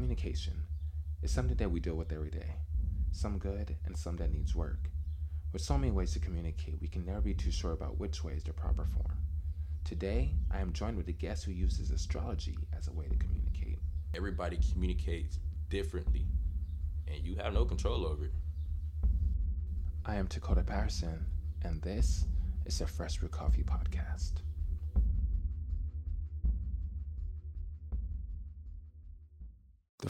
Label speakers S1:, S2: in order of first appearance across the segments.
S1: Communication is something that we deal with every day, some good and some that needs work. With so many ways to communicate, we can never be too sure about which way is the proper form. Today, I am joined with a guest who uses astrology as a way to communicate.
S2: Everybody communicates differently, and you have no control over it.
S1: I am Dakota Patterson, and this is the Fresh Brew Coffee Podcast.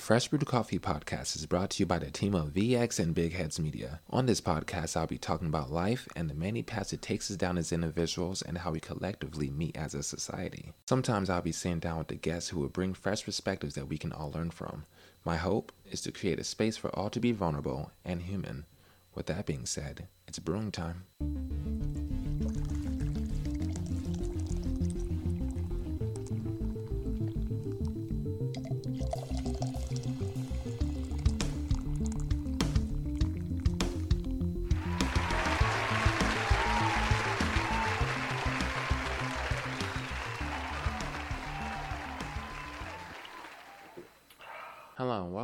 S1: The Fresh Brewed Coffee podcast is brought to you by the team of VX and Big Heads Media. On this podcast, I'll be talking about life and the many paths it takes us down as individuals and how we collectively meet as a society. Sometimes I'll be sitting down with the guests who will bring fresh perspectives that we can all learn from. My hope is to create a space for all to be vulnerable and human. With that being said, it's brewing time.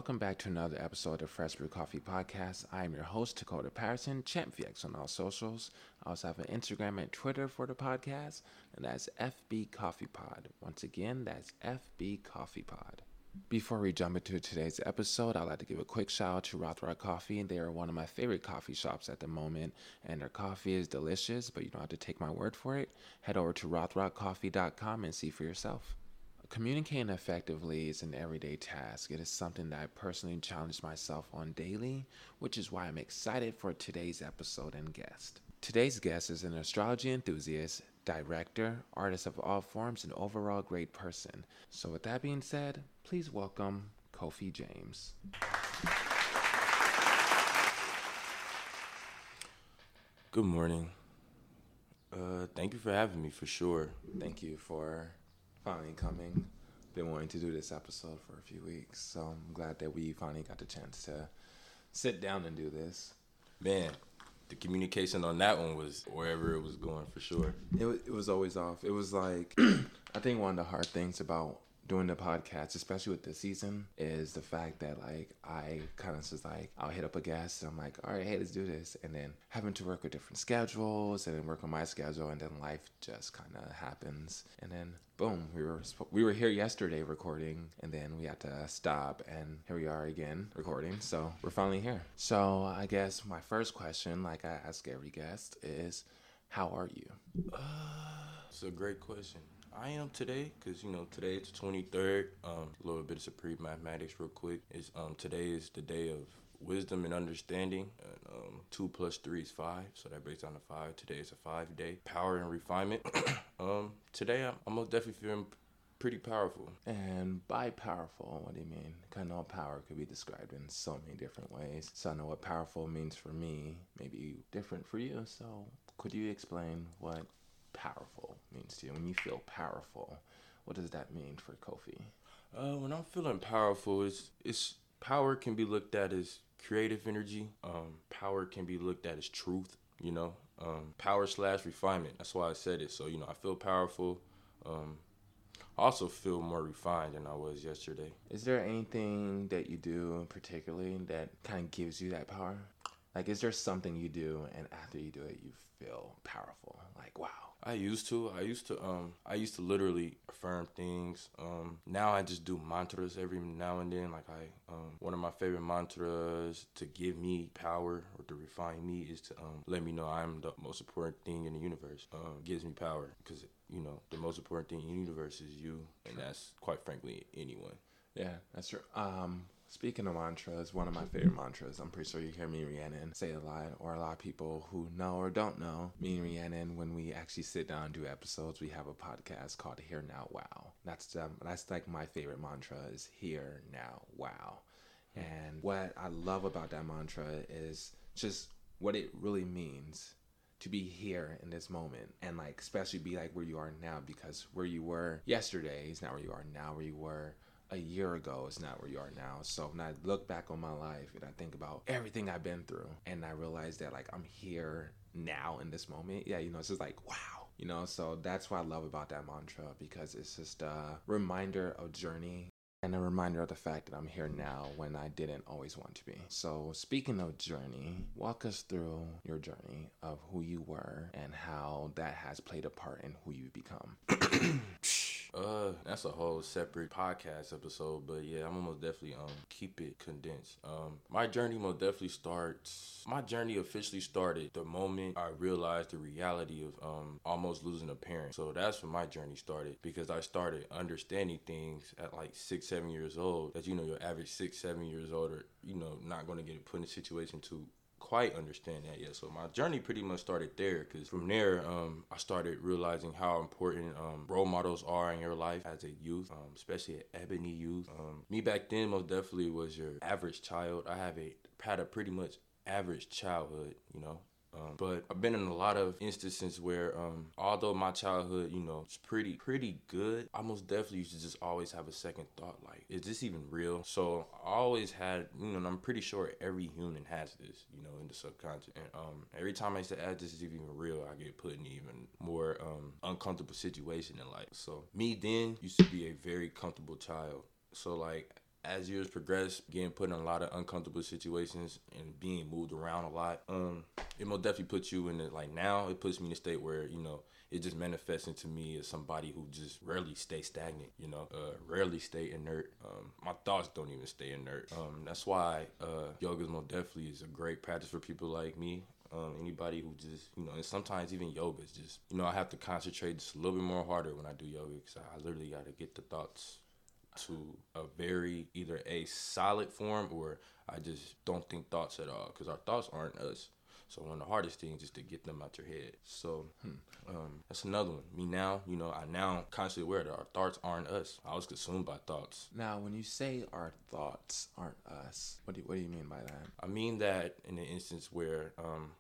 S1: Welcome back to another episode of Fresh Brew Coffee Podcast. I am your host, Dakota Patterson, Champ on all socials. I also have an Instagram and Twitter for the podcast, and that's FB Coffee Pod. Once again, that's FB Coffee Pod. Before we jump into today's episode, I'd like to give a quick shout out to Rothrock Coffee. They are one of my favorite coffee shops at the moment, and their coffee is delicious, but you don't have to take my word for it. Head over to rothrockcoffee.com and see for yourself. Communicating effectively is an everyday task. It is something that I personally challenge myself on daily, which is why I'm excited for today's episode and guest. Today's guest is an astrology enthusiast, director, artist of all forms, and overall great person. So, with that being said, please welcome Kofi James.
S2: Good morning. Uh, thank you for having me for sure.
S1: Thank you for finally coming. Been wanting to do this episode for a few weeks, so I'm glad that we finally got the chance to sit down and do this.
S2: Man, the communication on that one was wherever it was going for sure.
S1: It was, it was always off. It was like I think one of the hard things about doing the podcast, especially with this season, is the fact that like I kind of just like I'll hit up a guest and I'm like, all right, hey, let's do this, and then having to work with different schedules and then work on my schedule, and then life just kind of happens, and then boom, we were we were here yesterday recording, and then we had to stop, and here we are again recording. So we're finally here. So I guess my first question, like I ask every guest, is, how are you?
S2: It's a great question. I am today because you know today it's the 23rd. Um, a little bit of supreme mathematics, real quick. Is um today is the day of wisdom and understanding. And, um, two plus three is five, so that breaks down to five. Today is a five day. Power and refinement. um, today I'm, I'm definitely feeling pretty powerful.
S1: And by powerful, what do you mean? I know power could be described in so many different ways. So I know what powerful means for me, maybe different for you. So could you explain what powerful means to you? When you feel powerful, what does that mean for Kofi?
S2: Uh, when I'm feeling powerful, it's it's power can be looked at as creative energy. Um, power can be looked at as truth. You know, um, power slash refinement. That's why I said it. So you know, I feel powerful. Um, I also feel more refined than I was yesterday.
S1: Is there anything that you do particularly that kind of gives you that power? Like, is there something you do and after you do it, you feel powerful? Like, wow.
S2: I used to. I used to. Um. I used to literally affirm things. Um. Now I just do mantras every now and then. Like I. Um. One of my favorite mantras to give me power or to refine me is to um let me know I'm the most important thing in the universe. Um. Gives me power because you know the most important thing in the universe is you, and that's quite frankly anyone.
S1: Yeah, that's true. Um. Speaking of mantras, one of my favorite mantras, I'm pretty sure you hear me Rhiannon say a lot, or a lot of people who know or don't know. Me and Rhiannon, when we actually sit down and do episodes, we have a podcast called Here Now Wow. That's um, that's like my favorite mantra is Here Now Wow. And what I love about that mantra is just what it really means to be here in this moment and like especially be like where you are now because where you were yesterday is not where you are now where you were a year ago is not where you are now. So when I look back on my life and I think about everything I've been through and I realize that like I'm here now in this moment, yeah, you know, it's just like wow. You know, so that's what I love about that mantra because it's just a reminder of journey and a reminder of the fact that I'm here now when I didn't always want to be. So, speaking of journey, walk us through your journey of who you were and how that has played a part in who you become.
S2: Uh, that's a whole separate podcast episode, but yeah, I'm gonna definitely um keep it condensed. Um, my journey most definitely starts. My journey officially started the moment I realized the reality of um almost losing a parent. So that's when my journey started because I started understanding things at like six, seven years old. That you know, your average six, seven years old, are you know not gonna get put in a situation to quite understand that yet. So my journey pretty much started there because from there, um, I started realizing how important um, role models are in your life as a youth, um, especially at Ebony youth. Um, me back then most definitely was your average child. I have a had a pretty much average childhood, you know. Um, but I've been in a lot of instances where, um, although my childhood, you know, it's pretty pretty good, I most definitely used to just always have a second thought, like, is this even real? So I always had, you know, and I'm pretty sure every human has this, you know, in the subconscious. And um, every time I used to ask this is even real, I get put in even more um, uncomfortable situation in life. So me then used to be a very comfortable child. So like as years progress, getting put in a lot of uncomfortable situations and being moved around a lot, um, it most definitely puts you in. Like now, it puts me in a state where you know it just manifests into me as somebody who just rarely stay stagnant. You know, uh, rarely stay inert. Um, my thoughts don't even stay inert. Um, that's why uh, yoga is most definitely is a great practice for people like me. Um, anybody who just you know, and sometimes even yoga is just you know I have to concentrate just a little bit more harder when I do yoga because I literally got to get the thoughts to a very either a solid form or I just don't think thoughts at all because our thoughts aren't us. So one of the hardest things is to get them out your head. So hmm, um, that's another one. Me now, you know, I now consciously aware that our thoughts aren't us. I was consumed by thoughts.
S1: Now, when you say our thoughts aren't us, what do you, what do you mean by that?
S2: I mean that in the instance where um,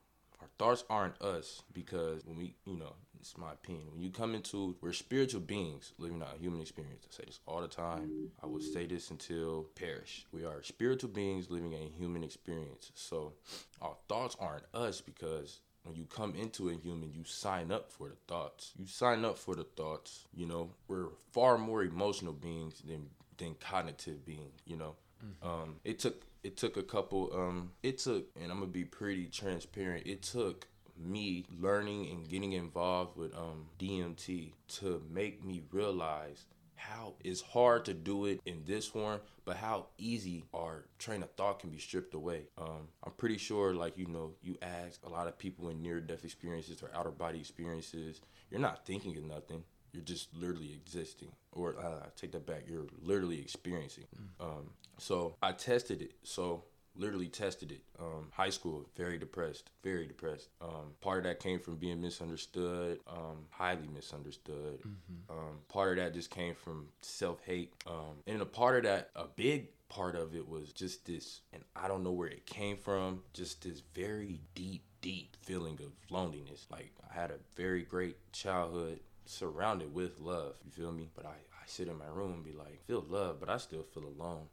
S2: our thoughts aren't us because when we, you know, it's my opinion. When you come into, we're spiritual beings living out a human experience. I say this all the time. I will say this until perish. We are spiritual beings living a human experience. So our thoughts aren't us because when you come into a human, you sign up for the thoughts. You sign up for the thoughts. You know, we're far more emotional beings than than cognitive beings. You know, mm-hmm. um, it took it took a couple. Um, it took, and I'm gonna be pretty transparent. It took me learning and getting involved with um, DMT to make me realize how it's hard to do it in this form, but how easy our train of thought can be stripped away. Um, I'm pretty sure, like, you know, you ask a lot of people in near death experiences or outer body experiences, you're not thinking of nothing. You're just literally existing. Or uh, I take that back, you're literally experiencing. Mm. Um, so I tested it. So literally tested it. Um, high school, very depressed, very depressed. Um, part of that came from being misunderstood, um, highly misunderstood. Mm-hmm. Um, part of that just came from self hate. Um, and a part of that, a big part of it was just this, and I don't know where it came from, just this very deep, deep feeling of loneliness. Like I had a very great childhood surrounded with love, you feel me? But I, I sit in my room and be like, feel love, but I still feel alone.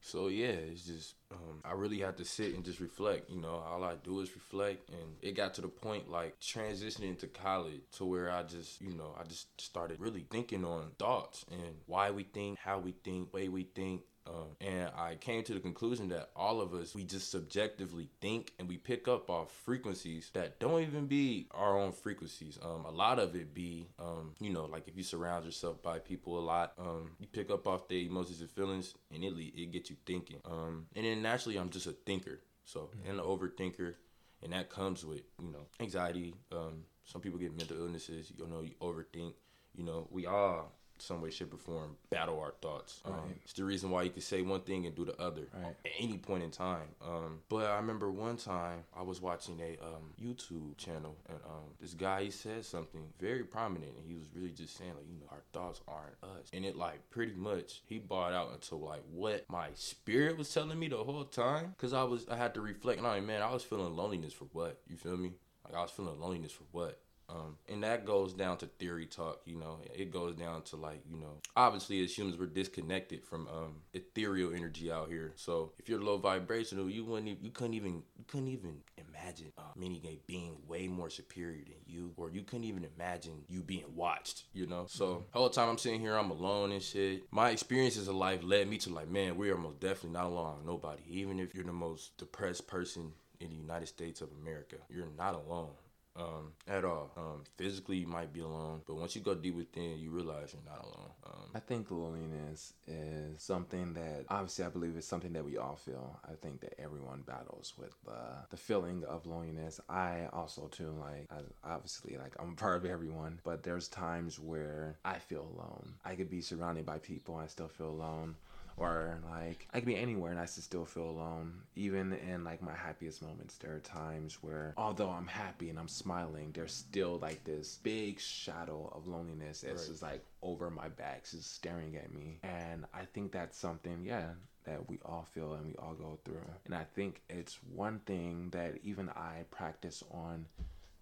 S2: So yeah, it's just um, I really had to sit and just reflect. You know, all I do is reflect, and it got to the point like transitioning to college to where I just, you know, I just started really thinking on thoughts and why we think, how we think, way we think, um, and I came to the conclusion that all of us, we just subjectively think and we pick up off frequencies that don't even be our own frequencies. Um, a lot of it be, um, you know, like if you surround yourself by people a lot, um, you pick up off their emotions and feelings and it, it gets you thinking. Um, and then naturally, I'm just a thinker. So, mm-hmm. and an overthinker. And that comes with, you know, anxiety. Um, some people get mental illnesses. You know, you overthink. You know, we all some way, shape, or form battle our thoughts. Um, right. It's the reason why you can say one thing and do the other right. at any point in time. Um, but I remember one time I was watching a um, YouTube channel and um, this guy he said something very prominent and he was really just saying like you know our thoughts aren't us and it like pretty much he bought out until like what my spirit was telling me the whole time because I was I had to reflect and I mean man I was feeling loneliness for what you feel me like I was feeling loneliness for what um, and that goes down to theory talk, you know. It goes down to like, you know, obviously as humans we're disconnected from um, ethereal energy out here. So if you're low vibrational, you wouldn't, even, you couldn't even, you couldn't even imagine uh, many being way more superior than you, or you couldn't even imagine you being watched. You know, so mm-hmm. the whole time I'm sitting here, I'm alone and shit. My experiences of life led me to like, man, we are most definitely not alone. Nobody, even if you're the most depressed person in the United States of America, you're not alone um, at all. Um, physically, you might be alone, but once you go deep within, you realize you're not alone. Um,
S1: I think loneliness is something that obviously I believe is something that we all feel. I think that everyone battles with uh, the feeling of loneliness. I also too like I, obviously like I'm part of everyone, but there's times where I feel alone. I could be surrounded by people, I still feel alone or like I could be anywhere and I still feel alone. Even in like my happiest moments, there are times where although I'm happy and I'm smiling, there's still like this big shadow of loneliness that's right. just like over my back, just staring at me. And I think that's something, yeah, that we all feel and we all go through. And I think it's one thing that even I practice on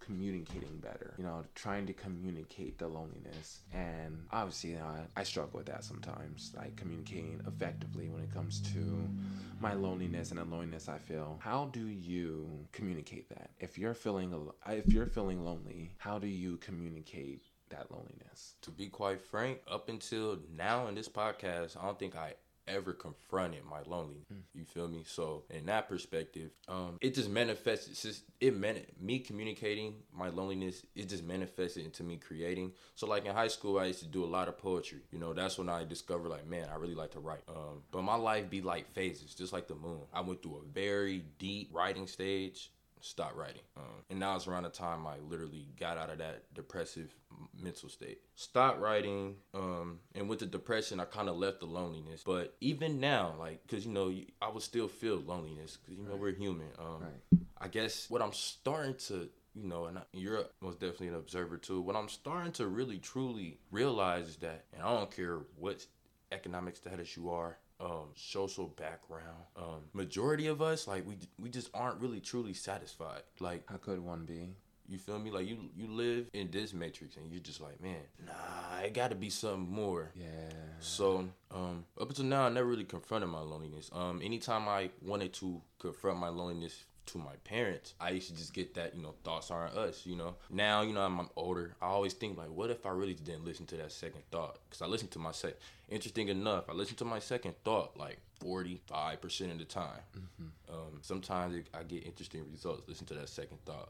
S1: communicating better, you know, trying to communicate the loneliness. And obviously, I, I struggle with that sometimes, like communicating effectively when it comes to my loneliness and the loneliness I feel. How do you communicate that? If you're feeling if you're feeling lonely, how do you communicate that loneliness?
S2: To be quite frank, up until now in this podcast, I don't think I ever confronted my loneliness. Mm. You feel me? So in that perspective, um, it just manifested. It's just it meant me communicating my loneliness. It just manifested into me creating. So like in high school, I used to do a lot of poetry. You know, that's when I discovered like, man, I really like to write. Um, but my life be like phases, just like the moon. I went through a very deep writing stage stopped writing. Um, and now it's around the time I literally got out of that depressive mental state. Stopped writing, um, and with the depression, I kind of left the loneliness. But even now, like, cause you know, I would still feel loneliness, cause you know right. we're human. Um, right. I guess what I'm starting to you know, and you're most definitely an observer too. What I'm starting to really truly realize is that, and I don't care what economic status you are, um, social background. Um, majority of us, like we we just aren't really truly satisfied. Like
S1: how could one be?
S2: You feel me? Like you you live in this matrix and you're just like, man, nah, it got to be something more.
S1: Yeah.
S2: So um, up until now, I never really confronted my loneliness. Um, anytime I wanted to confront my loneliness to my parents, I used to just get that, you know, thoughts aren't us, you know. Now, you know, I'm, I'm older. I always think like, what if I really didn't listen to that second thought? Because I listened to my second. Interesting enough, I listen to my second thought like 45% of the time. Mm-hmm. Um, sometimes it, I get interesting results. Listen to that second thought,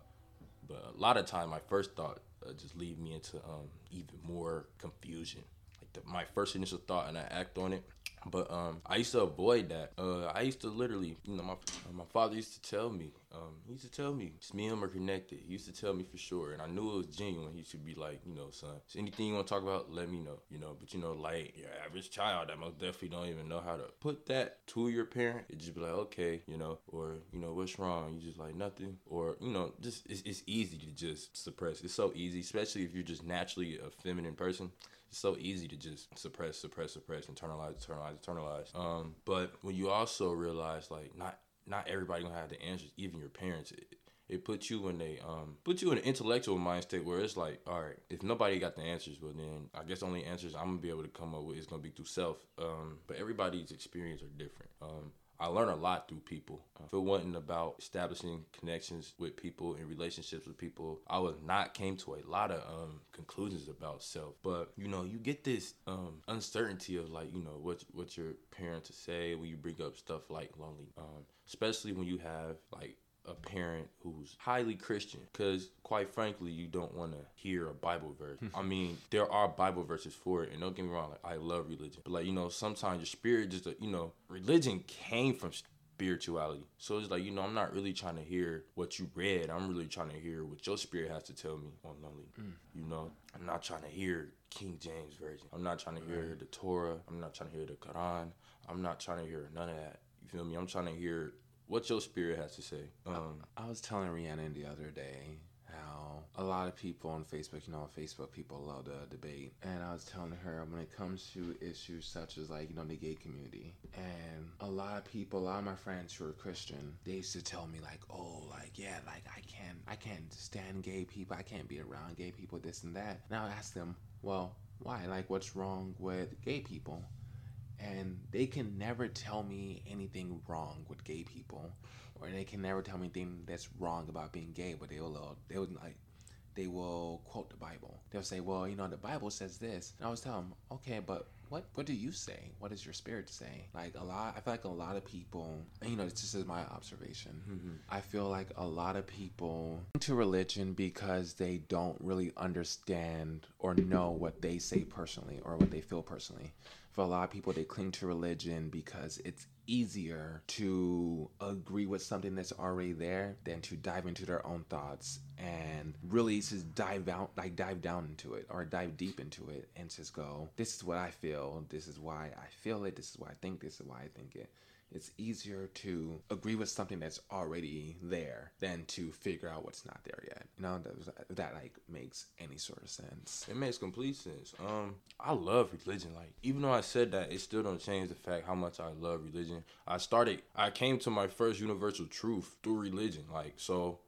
S2: but a lot of time my first thought uh, just lead me into um, even more confusion. Like the, my first initial thought, and I act on it but um, I used to avoid that. Uh, I used to literally, you know, my my father used to tell me, um, he used to tell me, just me and him are connected. He used to tell me for sure, and I knew it was genuine. He should be like, you know, son, so anything you want to talk about, let me know, you know. But you know, like your average child that most definitely don't even know how to put that to your parent. It just be like, okay, you know, or you know, what's wrong? You just like nothing, or you know, just it's, it's easy to just suppress. It's so easy, especially if you're just naturally a feminine person it's so easy to just suppress, suppress, suppress, internalize, internalize, internalize. Um, but when you also realize like not not everybody gonna have the answers, even your parents. It, it puts you in a um puts you in an intellectual mind state where it's like, all right, if nobody got the answers, well then I guess only answers I'm gonna be able to come up with is gonna be through self. Um, but everybody's experience are different. Um, I learn a lot through people. If it wasn't about establishing connections with people and relationships with people, I would not came to a lot of um, conclusions about self. But you know, you get this um, uncertainty of like, you know, what what your parents say when you bring up stuff like lonely, um, especially when you have like a parent who's highly Christian because quite frankly you don't want to hear a Bible verse. I mean, there are Bible verses for it and don't get me wrong, like I love religion. But like, you know, sometimes your spirit just you know, religion came from spirituality. So it's like, you know, I'm not really trying to hear what you read. I'm really trying to hear what your spirit has to tell me on lonely. Mm. You know, I'm not trying to hear King James version. I'm not trying to hear the Torah. I'm not trying to hear the Quran. I'm not trying to hear none of that. You feel me? I'm trying to hear what your spirit has to say. Um,
S1: I, I was telling Rhiannon the other day how a lot of people on Facebook, you know, on Facebook, people love to debate. And I was telling her when it comes to issues such as like, you know, the gay community, and a lot of people, a lot of my friends who are Christian, they used to tell me like, oh, like, yeah, like I can't, I can't stand gay people. I can't be around gay people, this and that. And I ask them, well, why? Like, what's wrong with gay people? And they can never tell me anything wrong with gay people, or they can never tell me anything that's wrong about being gay. But they will, they will like, they will quote the Bible. They'll say, "Well, you know, the Bible says this," and I was telling them, "Okay, but what what do you say? What does your spirit say? Like a lot, I feel like a lot of people, you know, this is my observation. Mm-hmm. I feel like a lot of people into religion because they don't really understand or know what they say personally or what they feel personally. For a lot of people, they cling to religion because it's easier to agree with something that's already there than to dive into their own thoughts and really just dive out like dive down into it or dive deep into it and just go this is what i feel. This is why i feel it. This is why i think. This is why i think it it's easier to agree with something that's already there than to figure out what's not there yet. You know, that, that like makes any sort of sense.
S2: It makes complete sense. Um, I love religion. Like, even though I said that, it still don't change the fact how much I love religion. I started, I came to my first universal truth through religion. Like, so,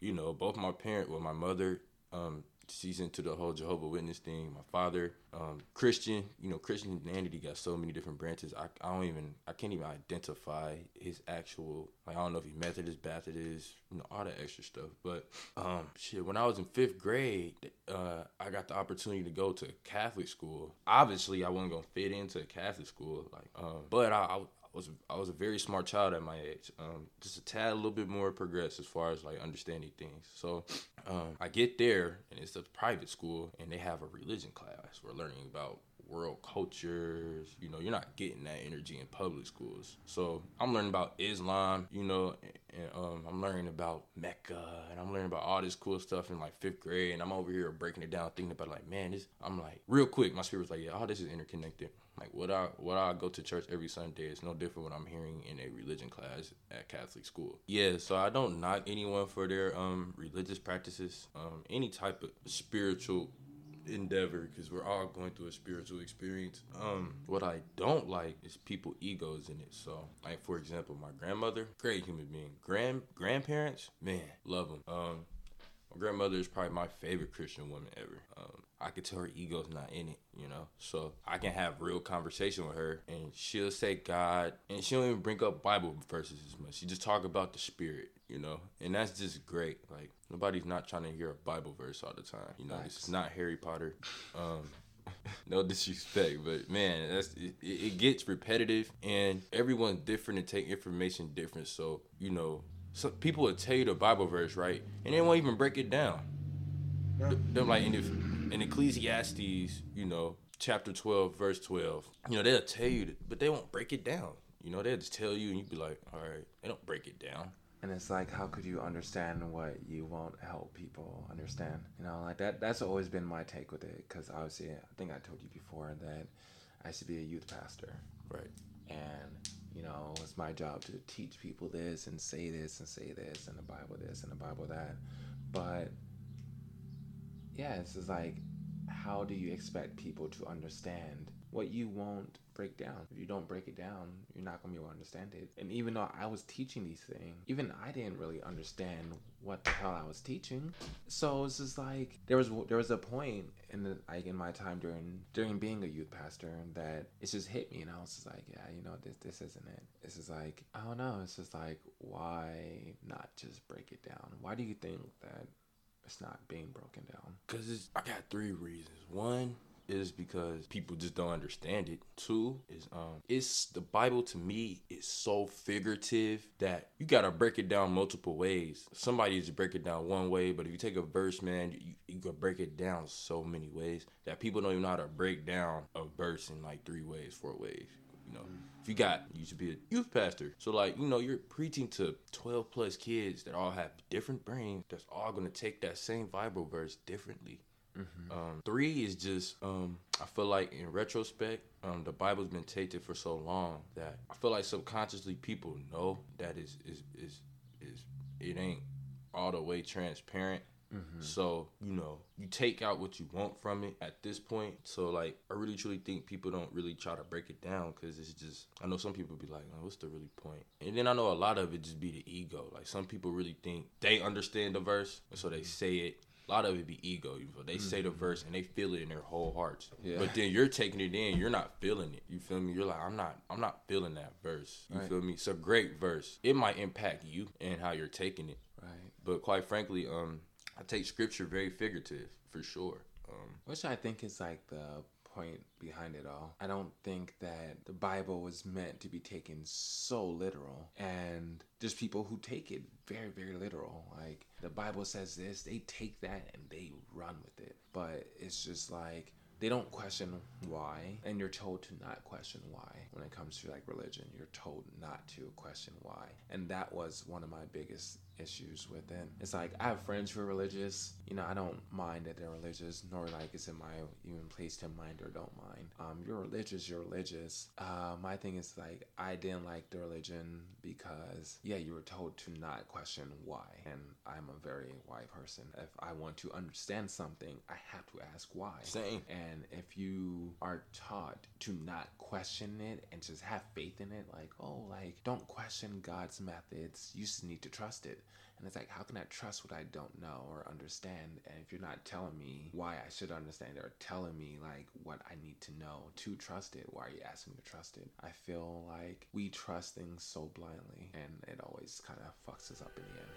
S2: you know, both my parent, well, my mother, um, she's into the whole Jehovah Witness thing. My father, um, Christian, you know, Christianity got so many different branches. I, I don't even, I can't even identify his actual, like, I don't know if he's Methodist, Baptist, you know, all that extra stuff. But, um, shit, when I was in fifth grade, uh, I got the opportunity to go to Catholic school. Obviously, I wasn't gonna fit into a Catholic school, like, um, but I, I was I was a very smart child at my age. Um, just a tad a little bit more progressed as far as like understanding things. So um, I get there and it's a private school and they have a religion class. We're learning about world cultures. You know, you're not getting that energy in public schools. So I'm learning about Islam, you know, and, and um, I'm learning about Mecca, and I'm learning about all this cool stuff in like fifth grade. And I'm over here breaking it down, thinking about like, man, this. I'm like, real quick, my spirit was like, yeah, all this is interconnected. Like what I what I go to church every Sunday is no different what I'm hearing in a religion class at Catholic school. Yeah, so I don't knock anyone for their um religious practices, um any type of spiritual endeavor because we're all going through a spiritual experience. Um, what I don't like is people egos in it. So, like for example, my grandmother, great human being. Grand grandparents, man, love them. Um, my grandmother is probably my favorite Christian woman ever. Um, I could tell her ego's not in it, you know. So I can have real conversation with her, and she'll say God, and she don't even bring up Bible verses as much. She just talk about the Spirit, you know, and that's just great. Like nobody's not trying to hear a Bible verse all the time, you know. Nice. This is not Harry Potter. Um, no disrespect, but man, that's it, it, gets repetitive, and everyone's different and take information different. So you know, so people will tell you the Bible verse, right, and they won't even break it down. Yeah. They're like, and if in Ecclesiastes, you know, chapter 12, verse 12, you know, they'll tell you, but they won't break it down. You know, they'll just tell you, and you'd be like, all right, they don't break it down.
S1: And it's like, how could you understand what you won't help people understand? You know, like that. That's always been my take with it, because obviously, I think I told you before that I used to be a youth pastor,
S2: right?
S1: And you know, it's my job to teach people this and say this and say this and the Bible this and the Bible that. But yeah, it's just like, how do you expect people to understand what you won't break down? If you don't break it down, you're not gonna be able to understand it. And even though I was teaching these things, even I didn't really understand what the hell I was teaching. So it's just like there was there was a point in the like in my time during during being a youth pastor that it just hit me, and I was just like, yeah, you know, this this isn't it. This is like I don't know. It's just like why not just break it down? Why do you think that it's not being broken down?
S2: Because I got three reasons. One is because people just don't understand it. Two is um it's the Bible to me is so figurative that you gotta break it down multiple ways. Somebody just break it down one way, but if you take a verse, man, you, you can break it down so many ways that people don't even know how to break down a verse in like three ways, four ways. You know, if you got you should be a youth pastor, so like you know you're preaching to twelve plus kids that all have different brains. That's all gonna take that same Bible verse differently. Mm-hmm. Um, three is just um, I feel like in retrospect, um, the Bible's been tainted for so long that I feel like subconsciously people know that is is is is it ain't all the way transparent Mm-hmm. So, you know, you take out what you want from it at this point. So, like, I really truly think people don't really try to break it down because it's just, I know some people be like, oh, what's the really point? And then I know a lot of it just be the ego. Like, some people really think they understand the verse, and so they say it a lot of it be ego. You feel? They say the verse and they feel it in their whole hearts.
S1: Yeah.
S2: But then you're taking it in. You're not feeling it. You feel me? You're like, I'm not. I'm not feeling that verse. You
S1: Right.
S2: feel me? It's a great verse. It might impact you and how you're taking it.
S1: Right.
S2: But quite frankly, um, I take scripture very figurative for sure. Um,
S1: Which I think is like the point behind it all. I don't think that the Bible was meant to be taken so literal. And there's people who take it very, very literal. Like the Bible says this, they take that and they run with it. But it's just like they don't question why and you're told to not question why when it comes to like religion you're told not to question why and that was one of my biggest issues with it it's like i have friends who are religious. You know i don't mind that they're religious nor like it's in my even place to mind or don't mind. Um you're religious you're religious. Uh my thing is like i didn't like the religion because yeah you were told to not question why. And i'm a very why person. If i want to understand something i have to ask why.
S2: Same.
S1: and if you are taught to not question it and just have faith in it, like, oh, like, don't question God's methods, you just need to trust it. And it's like, how can I trust what I don't know or understand? And if you're not telling me why I should understand it or telling me, like, what I need to know to trust it, why are you asking me to trust it? I feel like we trust things so blindly and it always kind of fucks us up in the end.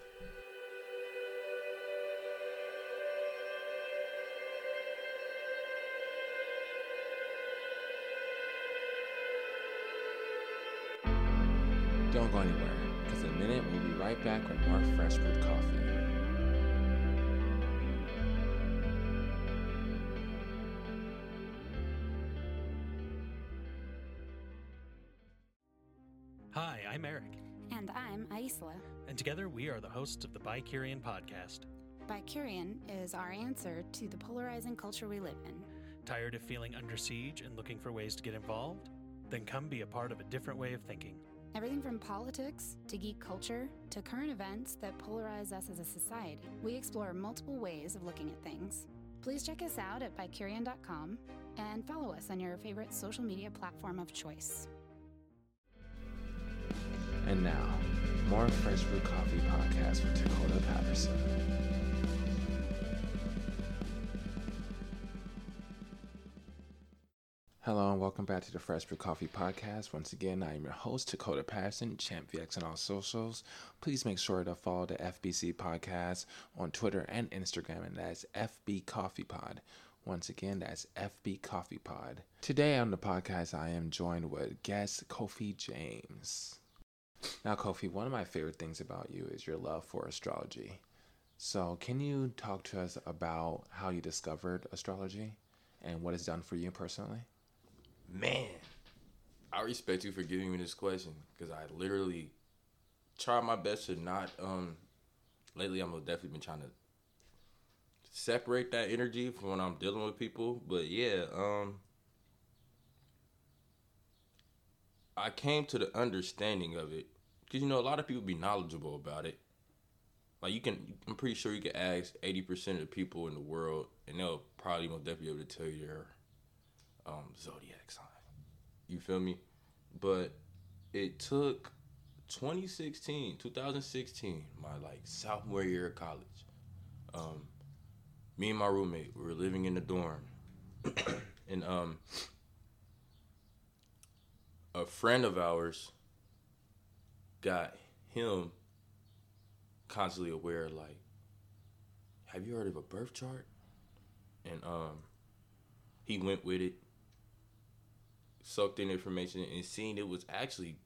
S1: Don't go anywhere, right back with more fresh brewed coffee.
S3: Hi, I'm Eric,
S4: And I'm Aisla.
S3: and together we are the hosts of the Bicurian podcast.
S4: Bicurian is our answer to the polarizing culture we live in.
S3: Tired of feeling under siege and looking for ways to get involved? Then come be a part of a different way of thinking.
S4: Everything from politics to geek culture to current events that polarize us as a society. We explore multiple ways of looking at things. Please check us out at bicurian.com and follow us on your favorite social media platform of choice.
S1: And now, more Fresh Brew Coffee podcast with Dakota Patterson. Hello and welcome back to the Fresh Brew Coffee podcast. Once again, I am your host, Dakota Patterson, Champ VX on all socials. Please make sure to follow the FBC podcast on Twitter and Instagram, and that's FB Coffee Pod. Once again, that's FB Coffee Pod. Today on the podcast, I am joined with guest Kofi James. Now, Kofi, one of my favorite things about you is your love for astrology. So, can you talk to us about how you discovered astrology and what it's done for you personally?
S2: Man, I respect you for giving me this question because I literally try my best to not. Um, lately, I'm definitely been trying to separate that energy from when I'm dealing with people. But yeah, um, I came to the understanding of it because you know a lot of people be knowledgeable about it. Like you can, I'm pretty sure you can ask eighty percent of the people in the world, and they'll probably most definitely be able to tell you their um, zodiac sign. You feel me? But it took 2016, 2016, my like sophomore year of college. Um, me and my roommate, we were living in the dorm, and um, a friend of ours got him constantly aware, like, have you heard of a birth chart? And um, he went with it, sucked in information, and seen it was actually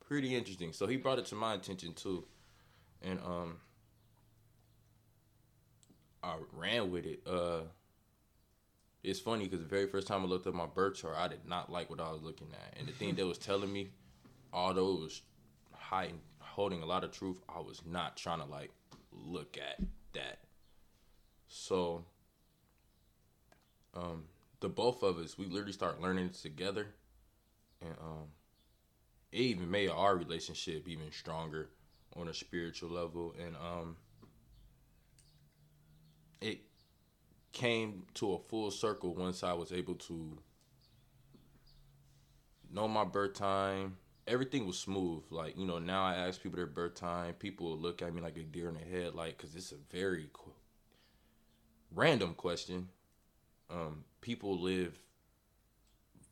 S2: pretty interesting. So he brought it to my attention too, and um, I ran with it. Uh, it's funny because the very first time I looked at my birth chart, I did not like what I was looking at, and the thing that was telling me, although it was hiding, holding a lot of truth, I was not trying to like look at that. So, um, the both of us, we literally start learning together, and um, it even made our relationship even stronger on a spiritual level, and um, it came to a full circle once I was able to know my birth time. Everything was smooth. Like, you know, now I ask people their birth time. People look at me like a deer in the head, like, because it's a very, random question. Um, people live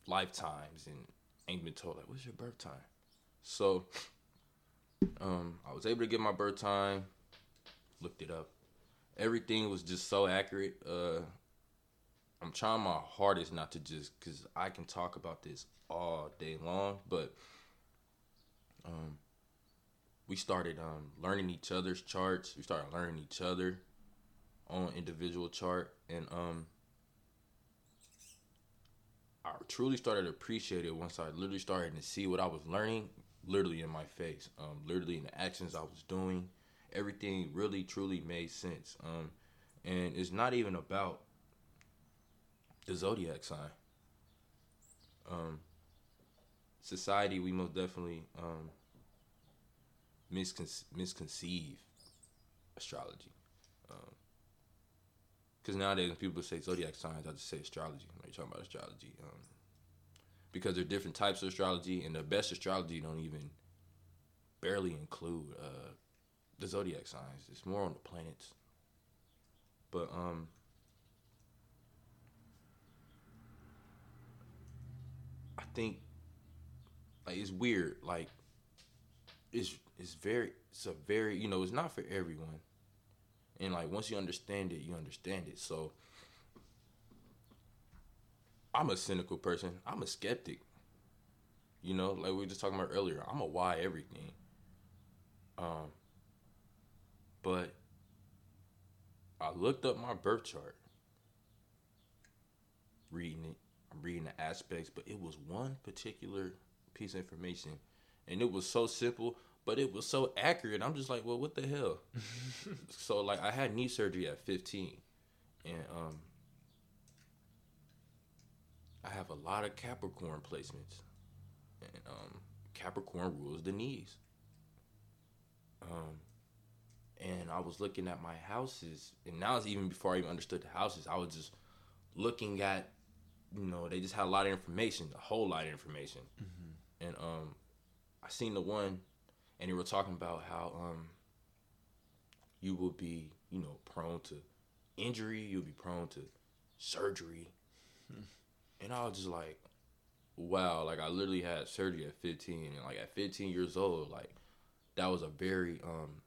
S2: lifetimes and ain't been told like, "What's your birth time?" So, um, I was able to get my birth time. Looked it up. Everything was just so accurate. Uh, I'm trying my hardest not to just because I can talk about this all day long, but um, we started um, learning each other's charts. We started learning each other on individual chart, and um, I truly started to appreciate it once I literally started to see what I was learning, literally in my face, um, literally in the actions I was doing. Everything really truly made sense, um, and it's not even about the zodiac sign. Um, society, we most definitely um, misconce- misconceive astrology. Because nowadays, when people say zodiac signs, I just say astrology. You're talking about astrology, um, because there are different types of astrology, and the best astrology don't even barely include uh, the zodiac signs. It's more on the planets. But um, I think like it's weird. Like it's it's very it's a very you know it's not for everyone. And like once you understand it, you understand it. So I'm a cynical person. I'm a skeptic. You know, like we were just talking about earlier. I'm a why everything. Um but I looked up my birth chart, reading it. I'm reading the aspects, but it was one particular piece of information, and it was so simple, but it was so accurate. I'm just like, well, what the hell? so like, I had knee surgery at 15, and um, I have a lot of Capricorn placements, and um, Capricorn rules the knees. Um, and I was looking at my houses, and now it's even before I even understood the houses. I was just looking at, you know, they just had a lot of information, a whole lot of information, mm-hmm. and um, I seen the one, and they were talking about how um, you will be, you know, prone to injury, you'll be prone to surgery, hmm. and I was just like, wow, like I literally had surgery at 15, and like at 15 years old, like that was a very um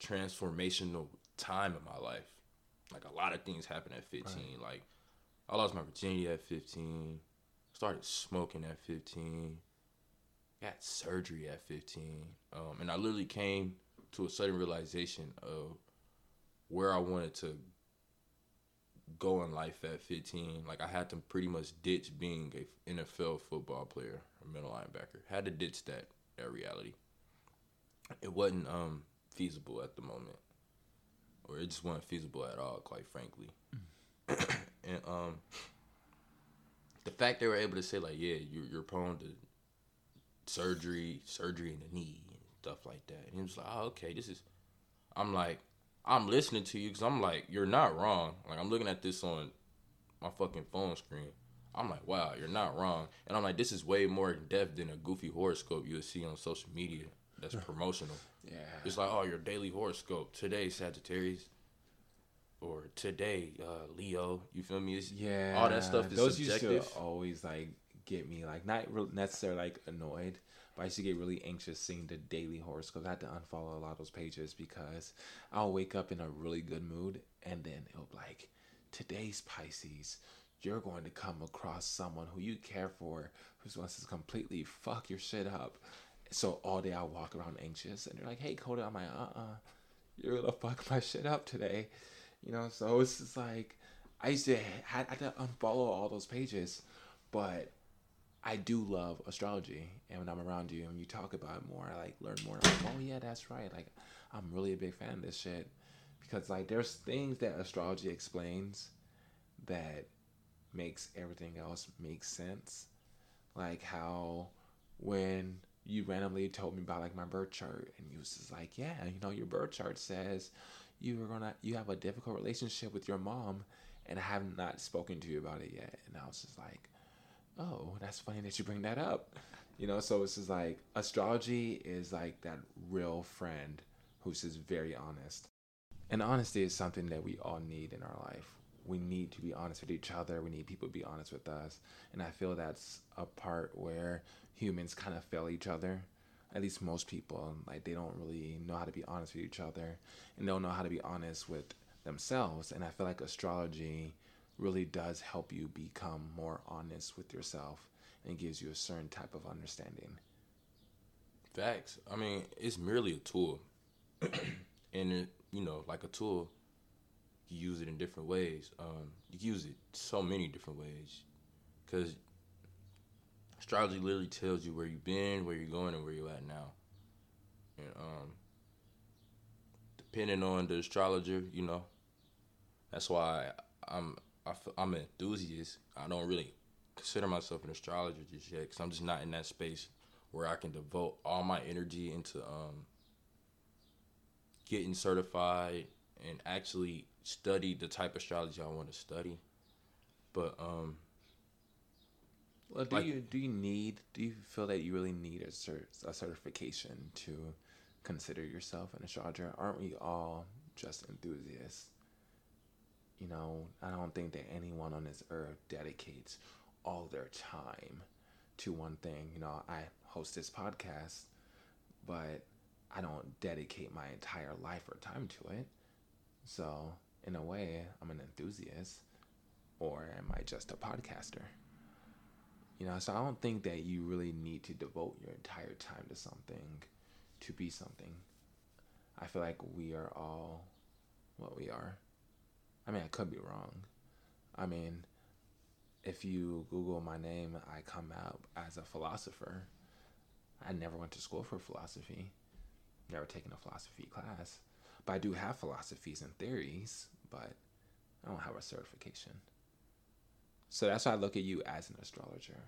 S2: transformational time in my life. Like a lot of things happened at 15. Right. Like I lost my virginity at 15. Started smoking at 15. Got surgery at 15. Um, and I literally came to a sudden realization of where I wanted to go in life at 15. Like I had to pretty much ditch being a NFL football player, a middle linebacker. Had to ditch that that reality. It wasn't um feasible at the moment, or it just wasn't feasible at all, quite frankly. Mm. and um, the fact they were able to say like, yeah, you're you're prone to surgery, surgery in the knee and stuff like that, and it was like, oh, okay, this is. I'm like, I'm listening to you because I'm like, you're not wrong. Like I'm looking at this on my fucking phone screen. I'm like, wow, you're not wrong. And I'm like, this is way more in depth than a goofy horoscope you'll see on social media that's promotional. Yeah. It's like, oh, your daily horoscope today, Sagittarius, or today, uh, Leo. You feel me? It's,
S1: yeah. All that stuff is Those subjective. used to always like get me like not necessarily like annoyed, but I used to get really anxious seeing the daily horoscope. I had to unfollow a lot of those pages because I'll wake up in a really good mood and then it'll be like today's Pisces. You're going to come across someone who you care for who wants to completely fuck your shit up so all day I walk around anxious, and they're like, "Hey, Coda," I'm like, "Uh, uh-uh, you're gonna fuck my shit up today," you know. So it's just like I used to had to unfollow all those pages, but I do love astrology, and when I'm around you and you talk about it more, I like learn more. Like, oh yeah, that's right. Like I'm really a big fan of this shit because like there's things that astrology explains that makes everything else make sense, like how when you randomly told me about like my birth chart and you was just like yeah you know your birth chart says you were gonna you have a difficult relationship with your mom and i have not spoken to you about it yet and i was just like oh that's funny that you bring that up you know so it's just like astrology is like that real friend who's just very honest And honesty is something that we all need in our life. We need to be honest with each other. We need people to be honest with us. And I feel that's a part where humans kind of fail each other. At least most people, like they don't really know how to be honest with each other and they don't know how to be honest with themselves. And I feel like astrology really does help you become more honest with yourself and gives you a certain type of understanding.
S2: Facts. I mean, it's merely a tool, and it, you know, like a tool, you use it in different ways. Um, you use it so many different ways, because astrology literally tells you where you've been, where you're going, and where you're at now. And um, depending on the astrologer, you know, that's why I'm I feel, I'm an enthusiast. I don't really consider myself an astrologer just yet, because I'm just not in that space where I can devote all my energy into um, getting certified and actually study the type of astrology I want to study. But um,
S1: Well, do
S2: Like-
S1: you do you need do you feel that you really need a cert, a certification to consider yourself an astrologer? Aren't we all just enthusiasts? You know, I don't think that anyone on this earth dedicates all their time to one thing. You know, I host this podcast, but I don't dedicate my entire life or time to it. So, in a way, I'm an enthusiast, or am I just a podcaster? You know, so I don't think that you really need to devote your entire time to something to be something. I feel like we are all what we are. I mean, I could be wrong. I mean, if you Google my name, I come out as a philosopher. I never went to school for philosophy, never taken a philosophy class. But I do have philosophies and theories, but I don't have a certification. So that's why I look at you as an astrologer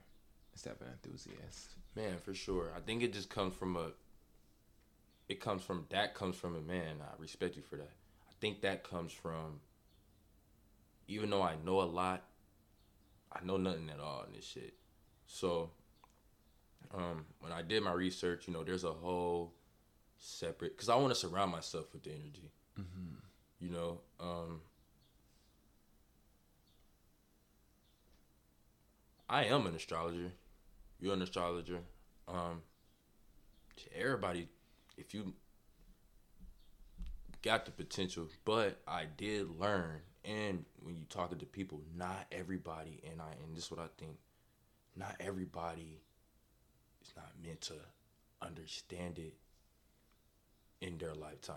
S1: instead of an enthusiast.
S2: man, for sure, I think it just comes from a. It comes from that comes from a man. I respect you for that. I think that comes from. Even though I know a lot, I know nothing at all in this shit. So, um, when I did my research, you know, there's a whole separate because I want to surround myself with the energy. You know, um, I am an astrologer. You're an astrologer. Um, to everybody, if you got the potential, but I did learn, and when you talking to people, not everybody, and I, and this is what I think, not everybody is not meant to understand it in their lifetime.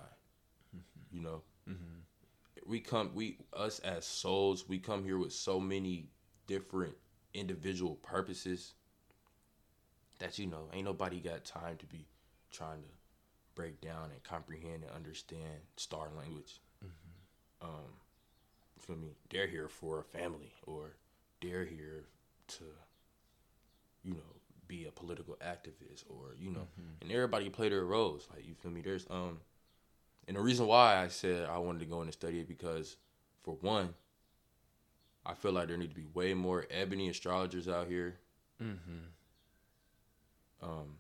S2: Mm-hmm. You know, mm-hmm. we come, we us as souls, we come here with so many different individual purposes that you know ain't nobody got time to be trying to break down and comprehend and understand star language. Mm-hmm. Um you feel me they're here for a family or they're here to you know be a political activist or you know and everybody play their roles like you feel me there's um and the reason why i said i wanted to go in and study it because for one I feel like there need to be way more ebony astrologers out here.
S1: Mm-hmm.
S2: Um,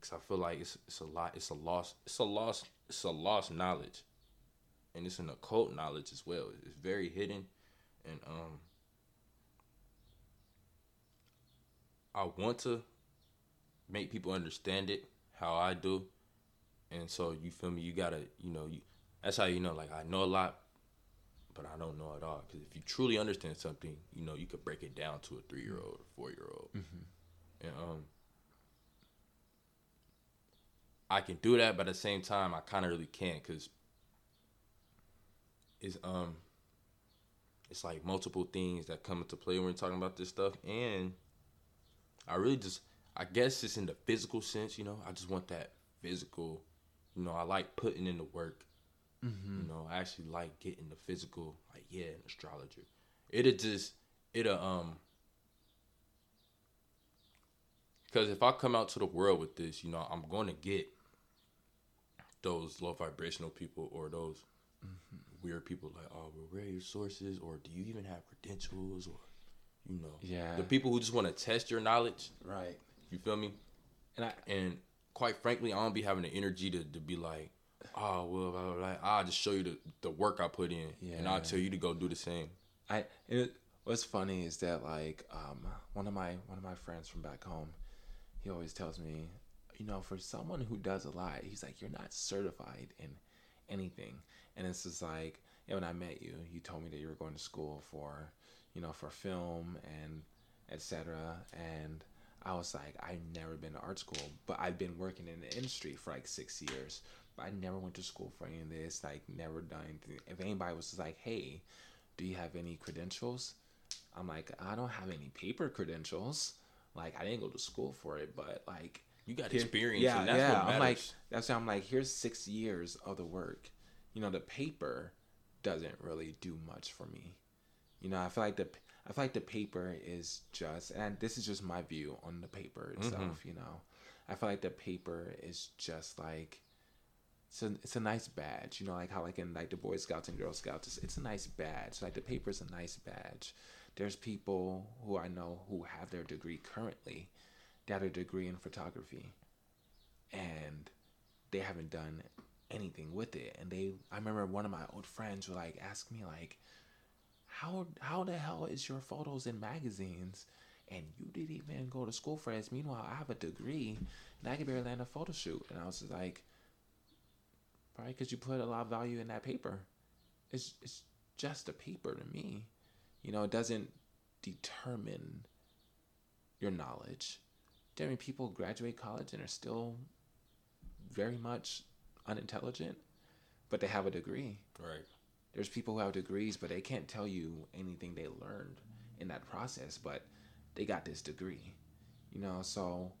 S2: cause I feel like it's it's a lot. It's a lost. It's a lost. It's a lost knowledge, and it's an occult knowledge as well. It's very hidden, and um, I want to make people understand it how I do, and so you feel me. You gotta, you know, you. That's how you know. Like I know a lot, but I don't know it all. Because if you truly understand something, you know, you could break it down to a three year old, four year old, and um, I can do that, but at the same time, I kind of really can't because it's um, it's like multiple things that come into play when we're talking about this stuff, and I really just, I guess it's in the physical sense, you know. I just want that physical, you know. I like putting in the work. You know, I actually like getting the physical. Like, yeah, an astrologer. It'll just, it'll um. Because if I come out to the world with this, you know, I'm going to get those low vibrational people or those weird people like, oh, well, where are your sources? Or do you even have credentials? Or, you know,
S1: Yeah.
S2: the people who just want to test your knowledge.
S1: Right.
S2: You feel me?
S1: And I
S2: And quite frankly, I don't be having the energy to, to be like, oh well, blah, blah, blah. I'll just show you the, the work I put in, yeah. and I'll tell you to go do the same.
S1: I it, what's funny is that like um one of my one of my friends from back home, he always tells me, you know, for someone who does a lot, he's like, you're not certified in anything, and it's just like, yeah, when I met you, you told me that you were going to school for, you know, for film and etc. And I was like, I've never been to art school, but I've been working in the industry for like six years. But I never went to school for any of this, like never done anything. If anybody was just like, hey, do you have any credentials? I'm like, I don't have any paper credentials. Like I didn't go to school for it, but like
S2: You got
S1: here-
S2: experience,
S1: Yeah,
S2: and that's
S1: yeah.
S2: what
S1: I'm like, that's why I'm like, here's six years of the work. You know, the paper doesn't really do much for me. You know, I feel like the I feel like the paper is just, and this is just my view on the paper mm-hmm. itself. You know, I feel like the paper is just like it's a, it's a nice badge, you know, like how like in like the Boy Scouts and Girl Scouts, it's, it's a nice badge. Like the paper is a nice badge. There's people who I know who have their degree currently, that are degree in photography, and they haven't done anything with it. And they, I remember one of my old friends would like ask me like, how how the hell is your photos in magazines? And you didn't even go to school for this. Meanwhile, I have a degree, and I can barely land a photo shoot. And I was just like, Probably because you put a lot of value in that paper. It's it's just a paper to me. You know, it doesn't determine your knowledge. I mean, people graduate college and are still very much unintelligent, but they have a degree.
S2: Right.
S1: There's people who have degrees, but they can't tell you anything they learned in that process, but they got this degree. You know, so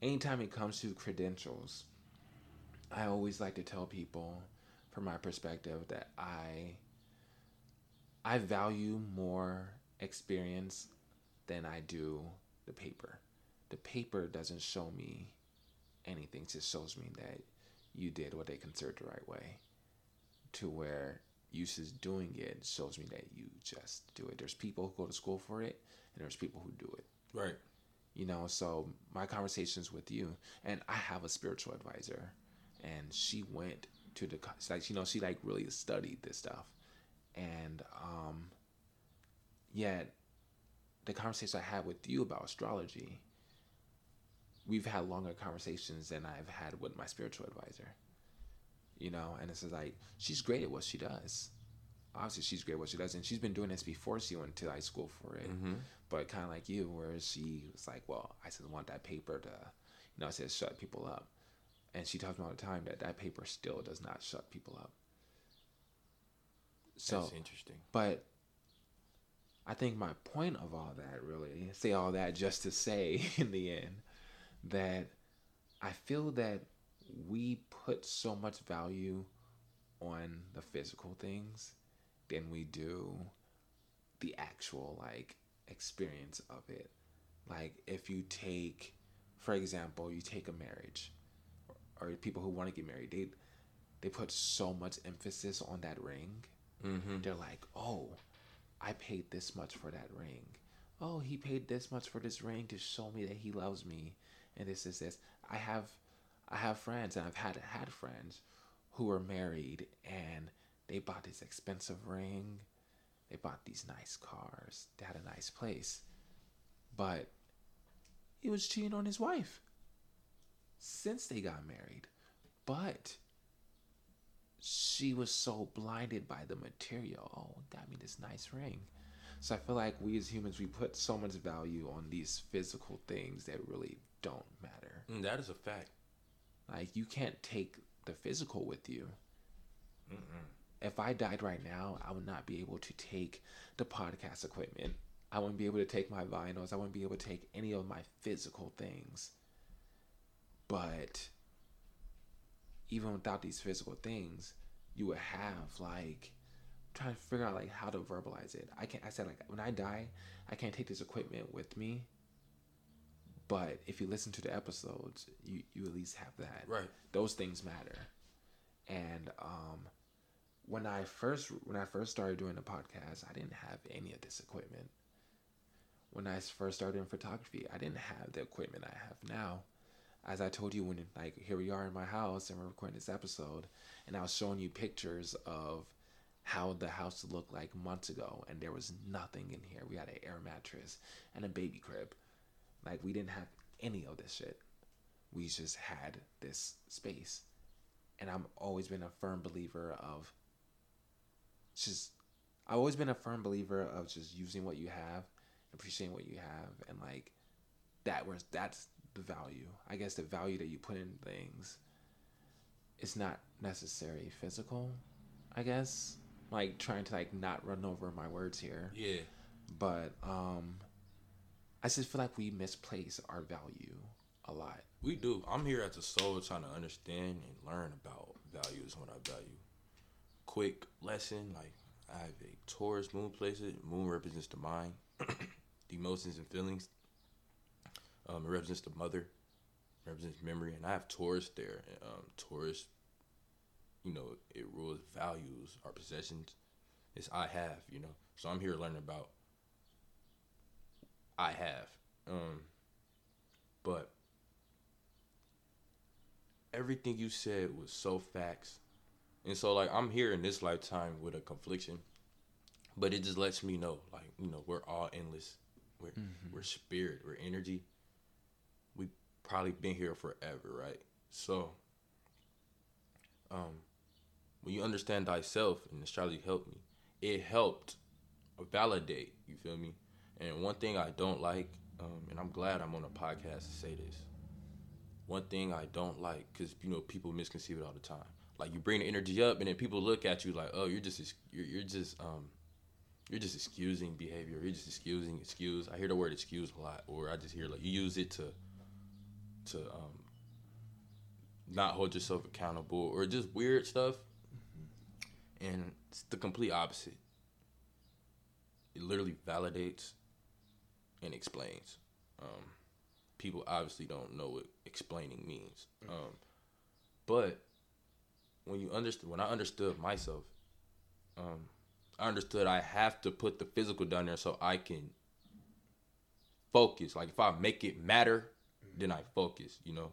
S1: anytime it comes to credentials, I always like to tell people from my perspective that I I value more experience than I do the paper. The paper doesn't show me anything, it just shows me that you did what they considered the right way. To where you just doing it shows me that you just do it. There's people who go to school for it and there's people who do it
S2: Right.
S1: you know so my conversations with you and i have a spiritual advisor and she went to the like you know she like really studied this stuff and um yet the conversation i had with you about astrology we've had longer conversations than i've had with my spiritual advisor you know? And it's just like she's great at what she does. Obviously she's great at what she does and she's been doing this before she went to high school for it. Mm-hmm. But kind of like you where she was like well i just want that paper to you know it says shut people up. And she tells me all the time that that paper still does not shut people up. So
S2: That's interesting.
S1: but I think my point of all that really say all that just to say in the end that I feel that we put so much value on the physical things than we do the actual like experience of it. Like if you take for example, you take a marriage or, or people who want to get married, they they put so much emphasis on that ring
S2: Mm-hmm.
S1: they're like, oh, I paid this much for that ring. Oh, he paid this much for this ring to show me that he loves me, and this is this. I have, I have friends, and I've had had friends who were married, and they bought this expensive ring. They bought these nice cars. They had a nice place, but he was cheating on his wife since they got married. But she was so blinded by the material. Oh, got me this nice ring. So I feel like we as humans, we put so much value on these physical things that really don't matter.
S2: Mm, that is a fact.
S1: Like you can't take the physical with you. If I died right now, I would not be able to take the podcast equipment. I wouldn't be able to take my vinyls. I wouldn't be able to take any of my physical things. But even without these physical things, you would have like trying to figure out like how to verbalize it. I can't. I said like when I die, I can't take this equipment with me. But if you listen to the episodes, you you at least have that.
S2: Right.
S1: Those things matter. And um, when I first when I first started doing the podcast, I didn't have any of this equipment. When I first started in photography, I didn't have the equipment I have now. as I told you when like here we are in my house and we're recording this episode, and I was showing you pictures of how the house looked like months ago, and there was nothing in here. We had an air mattress and a baby crib. Like we didn't have any of this shit. We just had this space. And I've always been a firm believer of just I've always been a firm believer of just using what you have, appreciating what you have, and like that was that's the value. I guess the value that you put in things. It's not necessarily physical, I guess. Like trying to like not run over my words here.
S2: Yeah.
S1: But um I just feel like we misplace our value a lot.
S2: We do. I'm here as a soul trying to understand and learn about values what I value. Quick lesson, like I have a Taurus moon placement. Moon represents the mind, the emotions and feelings. Um, it represents the mother, represents memory, and I have Taurus there. Um, Taurus, you know, it rules values, our possessions. It's I have, you know. So I'm here learning about I have. Um, but everything you said was so facts. And so like I'm here in this lifetime with a confliction. But it just lets me know, like, you know, we're all endless. We're we're spirit, we're energy. We probably been here forever, right? So um when you understand thyself and astrology helped me, it helped validate, you feel me? And one thing I don't like, um, and I'm glad I'm on a podcast to say this. One thing I don't like, because you know people misconceive it all the time. Like you bring the energy up, and then people look at you like, "Oh, you're just you're, you're just um, you're just excusing behavior. You're just excusing excuse." I hear the word excuse a lot, or I just hear like you use it to to um, not hold yourself accountable, or just weird stuff. And it's the complete opposite. It literally validates and explains. Um, people obviously don't know what explaining means. Um, but when you understand, when I understood myself, um, I understood I have to put the physical down there so I can focus. Like if I make it matter, then I focus. You know,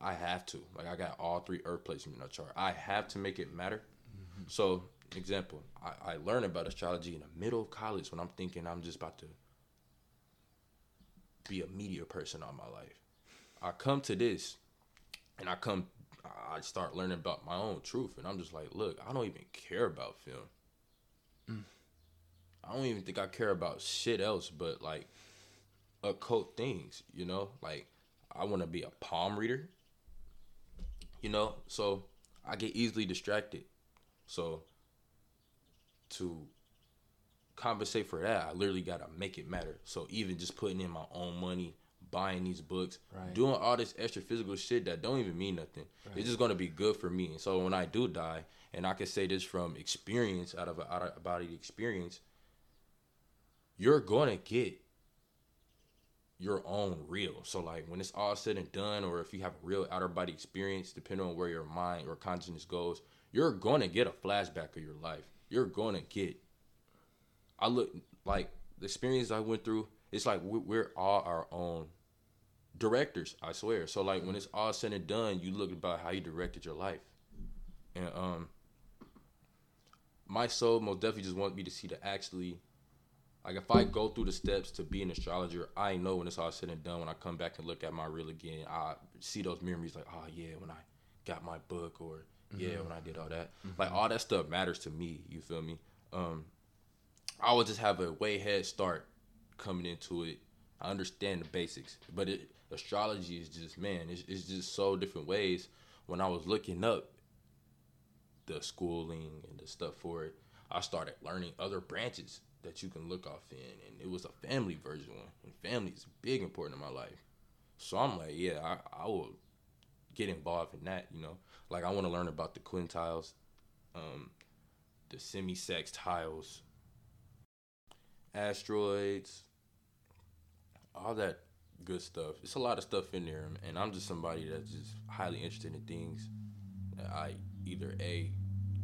S2: I have to. Like I got all three Earth placements in a chart. I have to make it matter. So, example, I, I learned about astrology in the middle of college when I'm thinking I'm just about to be a media person all my life. I come to this and I come I start learning about my own truth and I'm just like, look, I don't even care about film. I don't even think I care about shit else but like occult things, you know? Like I want to be a palm reader. You know? So I get easily distracted. So to compensate for that, I literally gotta make it matter. So even just putting in my own money, buying these books,
S1: Right.
S2: doing all this extra physical shit that don't even mean nothing. It's just gonna be good for me. And so when I do die, and I can say this from experience, out of a out of body experience, you're gonna get your own reel. So like when it's all said and done, or if you have a real outer body experience, depending on where your mind or consciousness goes, you're gonna get a flashback of your life. You're gonna get. I look like the experience I went through. It's like we- we're all our own directors. I swear. So like when it's all said and done, you look about how you directed your life, and um, my soul most definitely just want me to see the actually like if I go through the steps to be an astrologer, I know when it's all said and done. When I come back and look at my reel again, I see those memories like, oh yeah, when I got my book, or yeah, when I did all that. Like all that stuff matters to me. You feel me? Um, I would just have a way head start coming into it. I understand the basics, but it astrology is just man, it's, it's just so different ways. When I was looking up the schooling and the stuff for it, I started learning other branches that you can look off in, and it was a family version one, and family is big important in my life. So I'm like, yeah, I, I will get involved in that, you know. Like I want to learn about the quintiles, um, the semi-sextiles, asteroids, all that good stuff. It's a lot of stuff in there, and I'm just somebody that's just highly interested in things that I either a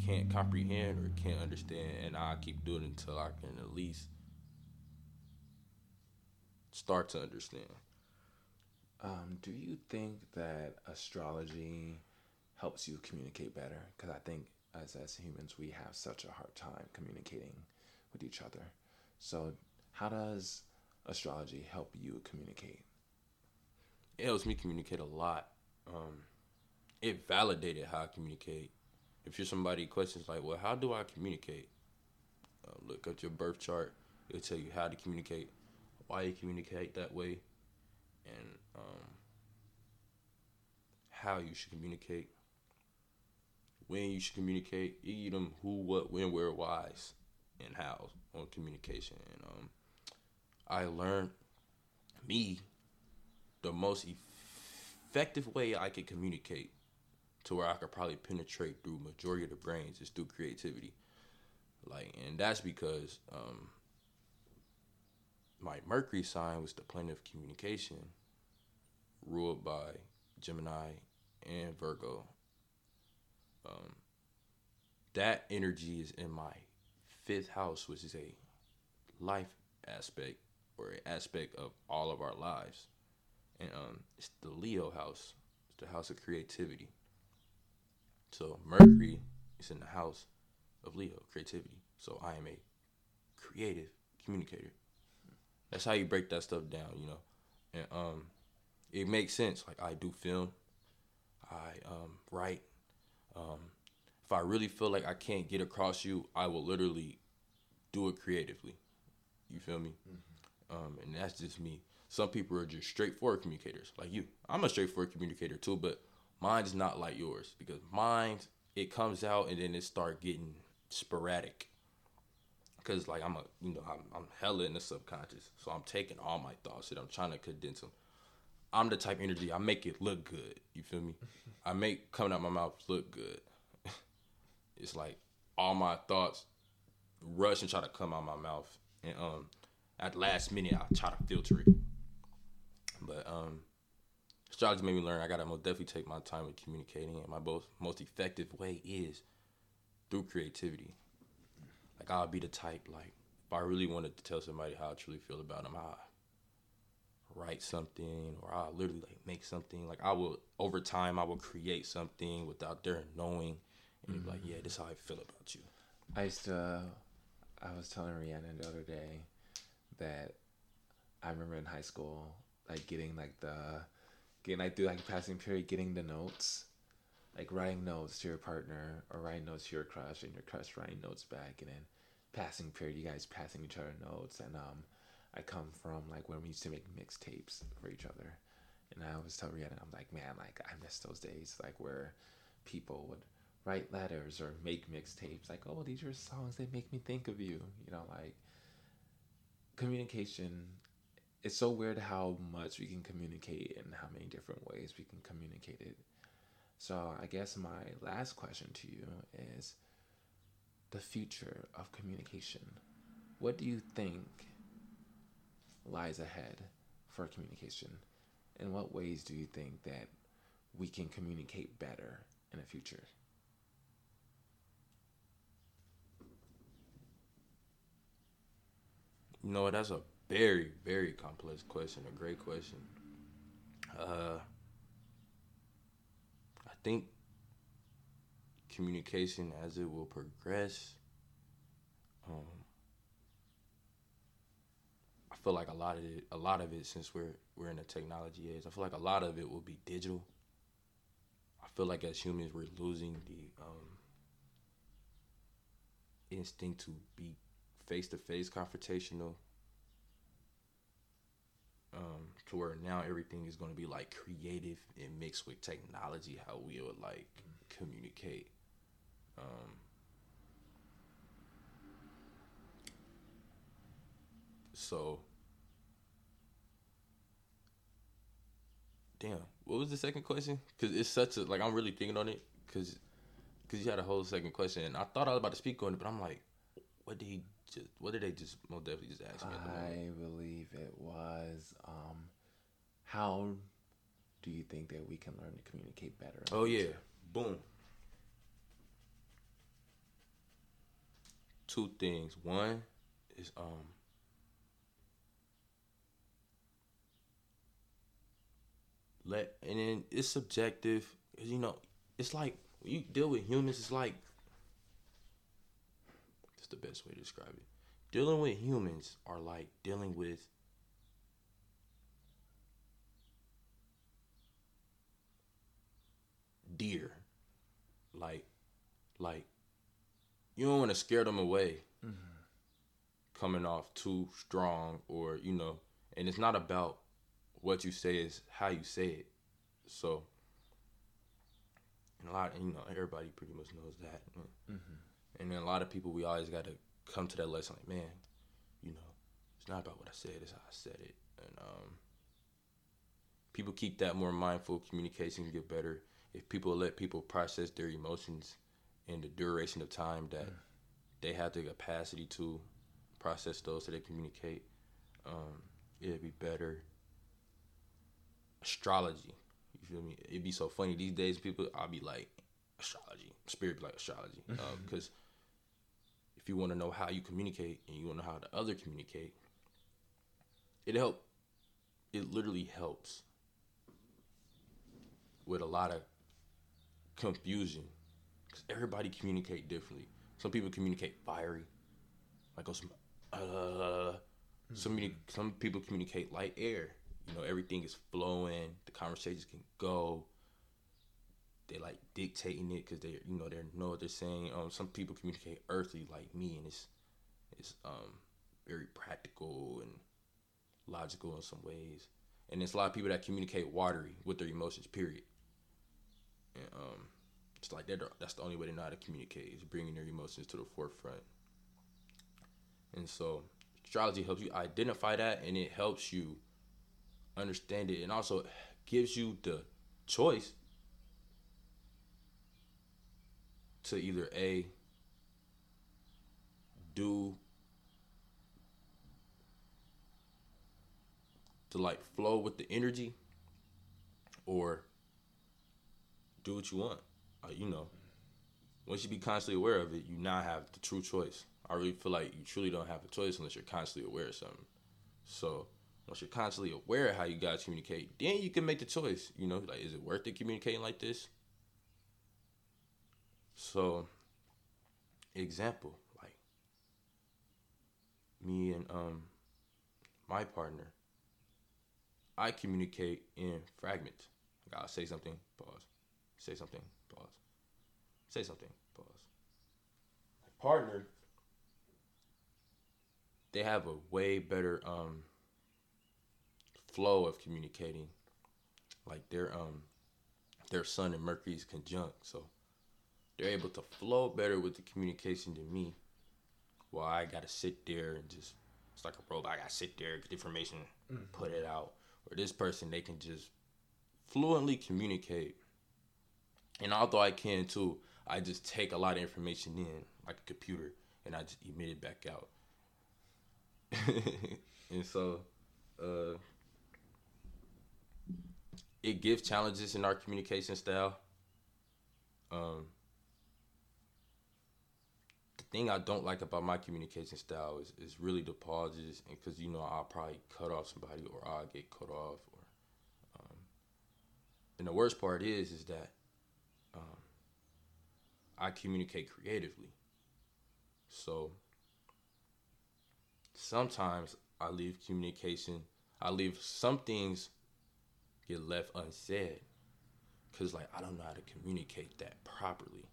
S2: can't comprehend or can't understand, and I keep doing it until I can at least start to understand.
S1: Um, do you think that astrology helps you communicate better? Because I think as as humans we have such a hard time communicating with each other. So how does astrology help you communicate?
S2: It helps me communicate a lot. Um, it validated how I communicate. If you're somebody questions like, well, how do I communicate? Uh, look at your birth chart. It'll tell you how to communicate, why you communicate that way, and um, how you should communicate, when you should communicate, you them who, what, when, where, whys, and how on communication. And um, I learned me the most effective way I could communicate to where I could probably penetrate through majority of the brains is through creativity. Like, and that's because um, my Mercury sign was the planet of communication, ruled by Gemini and Virgo. Um, that energy is in my fifth house, which is a life aspect or an aspect of all of our lives. And um, it's the Leo house, it's the house of creativity. So Mercury is in the house of Leo, creativity. So I am a creative communicator. That's how you break that stuff down, you know. And um, it makes sense. Like I do film, I um, write. Um, if I really feel like I can't get across you, I will literally do it creatively. You feel me? Mm-hmm. Um, and that's just me. Some people are just straightforward communicators, like you. I'm a straightforward communicator too, but mine's not like yours because mine it comes out and then it start getting sporadic. Cause like I'm a you know I'm I'm hella in the subconscious, so I'm taking all my thoughts and I'm trying to condense them. I'm the type energy I make it look good. You feel me? I make coming out my mouth look good. It's like all my thoughts rush and try to come out my mouth, and um, at the last minute I try to filter it. But um, astrology made me learn I gotta most definitely take my time with communicating, and my most most effective way is through creativity. Like I'll be the type like if I really wanted to tell somebody how I truly feel about them, I write something or I'll literally like make something. Like I will over time I will create something without their knowing and mm-hmm. be like, yeah, this is how I feel about you.
S1: I used to I was telling Rihanna the other day that I remember in high school like getting like the getting like through like passing period getting the notes like writing notes to your partner or writing notes to your crush and your crush writing notes back and then passing period you guys passing each other notes and um I come from like when we used to make mixtapes for each other and I always tell Rihanna I'm like man like I miss those days like where people would write letters or make mixtapes like oh these are songs that make me think of you you know like communication it's so weird how much we can communicate and how many different ways we can communicate it so I guess my last question to you is the future of communication. What do you think lies ahead for communication? In what ways do you think that we can communicate better in the future?
S2: You know, that's a very, very complex question, a great question. Uh, I think communication as it will progress, um, I feel like a lot of it, a lot of it, since we're we're in the technology age, I feel like a lot of it will be digital. I feel like as humans, we're losing the um, instinct to be face to face confrontational um, to where now everything is going to be like creative and mixed with technology, how we would like communicate. Um, so, damn, what was the second question? Because it's such a like I'm really thinking on it because because you had a whole second question and I thought I was about to speak on it, but I'm like, what did he just what did they just most definitely just ask me?
S1: I believe it was um, how do you think that we can learn to communicate better?
S2: Oh yeah, boom. Two things. One is um. let and then it's subjective. You know, it's like when you deal with humans, it's like the best way to describe it. Dealing with humans are like dealing with deer. Like, like you don't want to scare them away mm-hmm. coming off too strong or you know and it's not about what you say is how you say it so and a lot you know everybody pretty much knows that mm-hmm. And then a lot of people we always got to come to that lesson like man you know it's not about what i said it's how i said it and um people keep that more mindful communication get better if people let people process their emotions in the duration of time that they have the capacity to process those so they communicate. Um, it'd be better. Astrology, you feel me? It'd be so funny these days. People, I'll be like astrology, spirit be like astrology, because if you want to know how you communicate and you want to know how the other communicate, it help. It literally helps with a lot of confusion because everybody communicate differently. Some people communicate fiery, like oh, some, uh, some some people communicate light air. You know, everything is flowing. The conversations can go. They like dictating it because they, you know, they know what they're saying. Um, some people communicate earthly like me, and it's it's um very practical and logical in some ways. And there's a lot of people that communicate watery with their emotions. Period. And um, it's like that's the only way they know how to communicate is bringing their emotions to the forefront. And so astrology helps you identify that, and it helps you understand it, and also gives you the choice to either a do to like flow with the energy or do what you want. Uh, you know, once you be constantly aware of it, you now have the true choice. I really feel like you truly don't have a choice unless you're constantly aware of something. So once you're constantly aware of how you guys communicate, then you can make the choice. You know, like is it worth it communicating like this? So, example, like me and um my partner, I communicate in fragments. Like I'll say something, pause. Say something, pause. Say something, pause. My partner, they have a way better um flow of communicating. Like their um their sun and Mercury's conjunct, so they're able to flow better with the communication than me. While I gotta sit there and just it's like a robot. I gotta sit there, get the information, put it out. Or this person, they can just fluently communicate. And although I can too, I just take a lot of information in, like a computer, and I just emit it back out. and so, uh, it gives challenges in our communication style. Um, thing I don't like about my communication style is, is really the pauses, and because you know I'll probably cut off somebody or I'll get cut off, or um, and the worst part is is that um, I communicate creatively, so sometimes I leave communication, I leave some things get left unsaid, cause like I don't know how to communicate that properly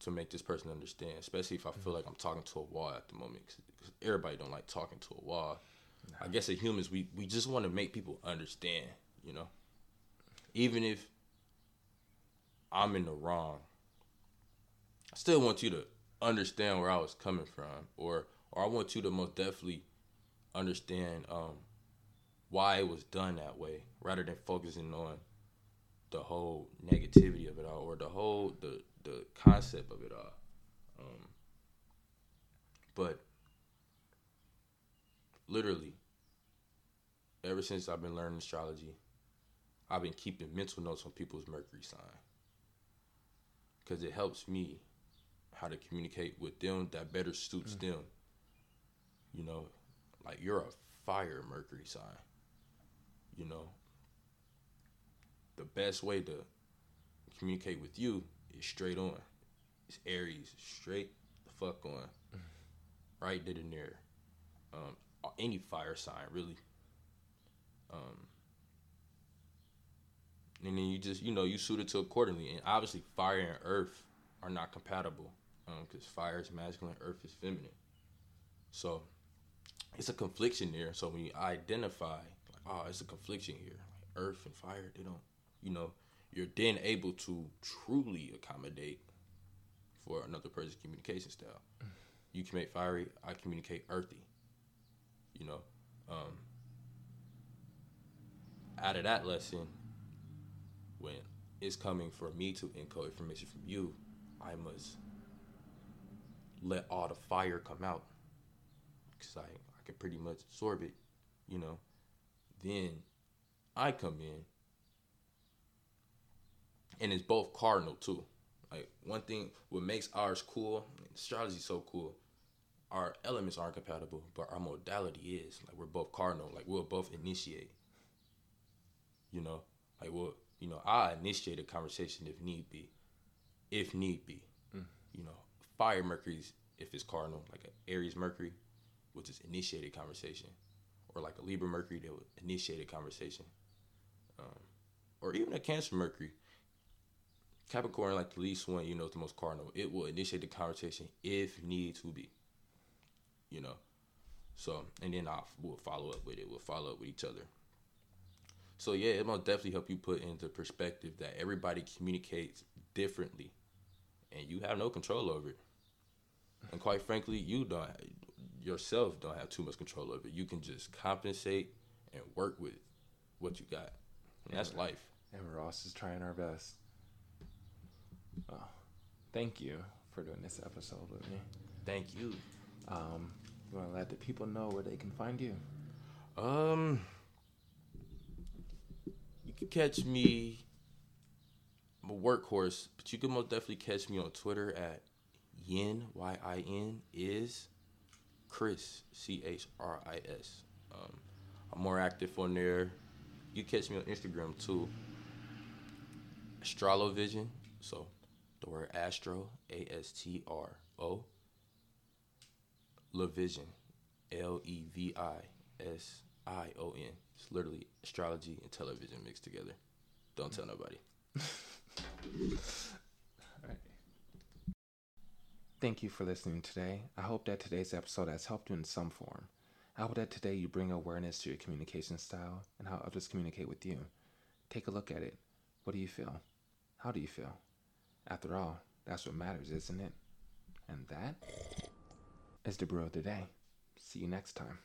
S2: to make this person understand, especially if I feel like I'm talking to a wall at the moment. Because everybody don't like talking to a wall. I guess as humans, we we just want to make people understand, you know. Even if I'm in the wrong, I still want you to understand where I was coming from, or or I want you to most definitely understand um, why it was done that way, rather than focusing on the whole negativity of it all, or the whole the the concept of it all. Um, but literally, ever since I've been learning astrology, I've been keeping mental notes on people's Mercury sign because it helps me how to communicate with them that better suits them. You know, like you're a fire Mercury sign. You know, the best way to communicate with you is straight on. It's Aries, straight the fuck on. Right dead in there. Um, any fire sign really. Um, and then you just you know you suit it to accordingly. And obviously, fire and earth are not compatible because um, fire is masculine, earth is feminine. So it's a confliction there. So when you identify, like, oh, it's a confliction here. Like earth and fire, they don't, you know, you're then able to truly accommodate for another person's communication style. You communicate fiery, I communicate earthy. You know, um, out of that lesson, when it's coming for me to encode information from you, I must let all the fire come out because I, I can pretty much absorb it, you know. Then I come in, and it's both cardinal too. Like one thing, what makes ours cool, astrology so cool. Our elements aren't compatible, but our modality is. Like we're both cardinal. Like we'll both initiate. You know, like we'll, you know, I initiate a conversation if need be, if need be. Mm. You know, fire Mercury's if it's cardinal, like an Aries Mercury, which is initiated conversation, or like a Libra Mercury that would initiate a conversation, um, or even a Cancer Mercury. Capricorn, like the least one, you know, the most cardinal. It will initiate the conversation if need to be. You know, so and then I will follow up with it. We'll follow up with each other. So yeah, it will definitely help you put into perspective that everybody communicates differently, and you have no control over it. And quite frankly, you don't yourself don't have too much control over it. You can just compensate and work with what you got. And that's life.
S1: And Ross is trying our best. Well, thank you for doing this episode with me.
S2: Thank you.
S1: Um, you want to let the people know where they can find you?
S2: Um, you can catch me. I'm a workhorse, but you can most definitely catch me on Twitter at yin y i n is Chris C H R I S. Um, I'm more active on there. You catch me on Instagram too. Astrolevision. So the word astro, A S T R O. Levision, L E V I S I O N. It's literally astrology and television mixed together. Don't tell nobody.
S1: Thank you for listening today. I hope that today's episode has helped you in some form. I hope that today you bring awareness to your communication style and how others communicate with you. Take a look at it. What do you feel? How do you feel? After all, that's what matters, isn't it? And that is the brew of the day. See you next time.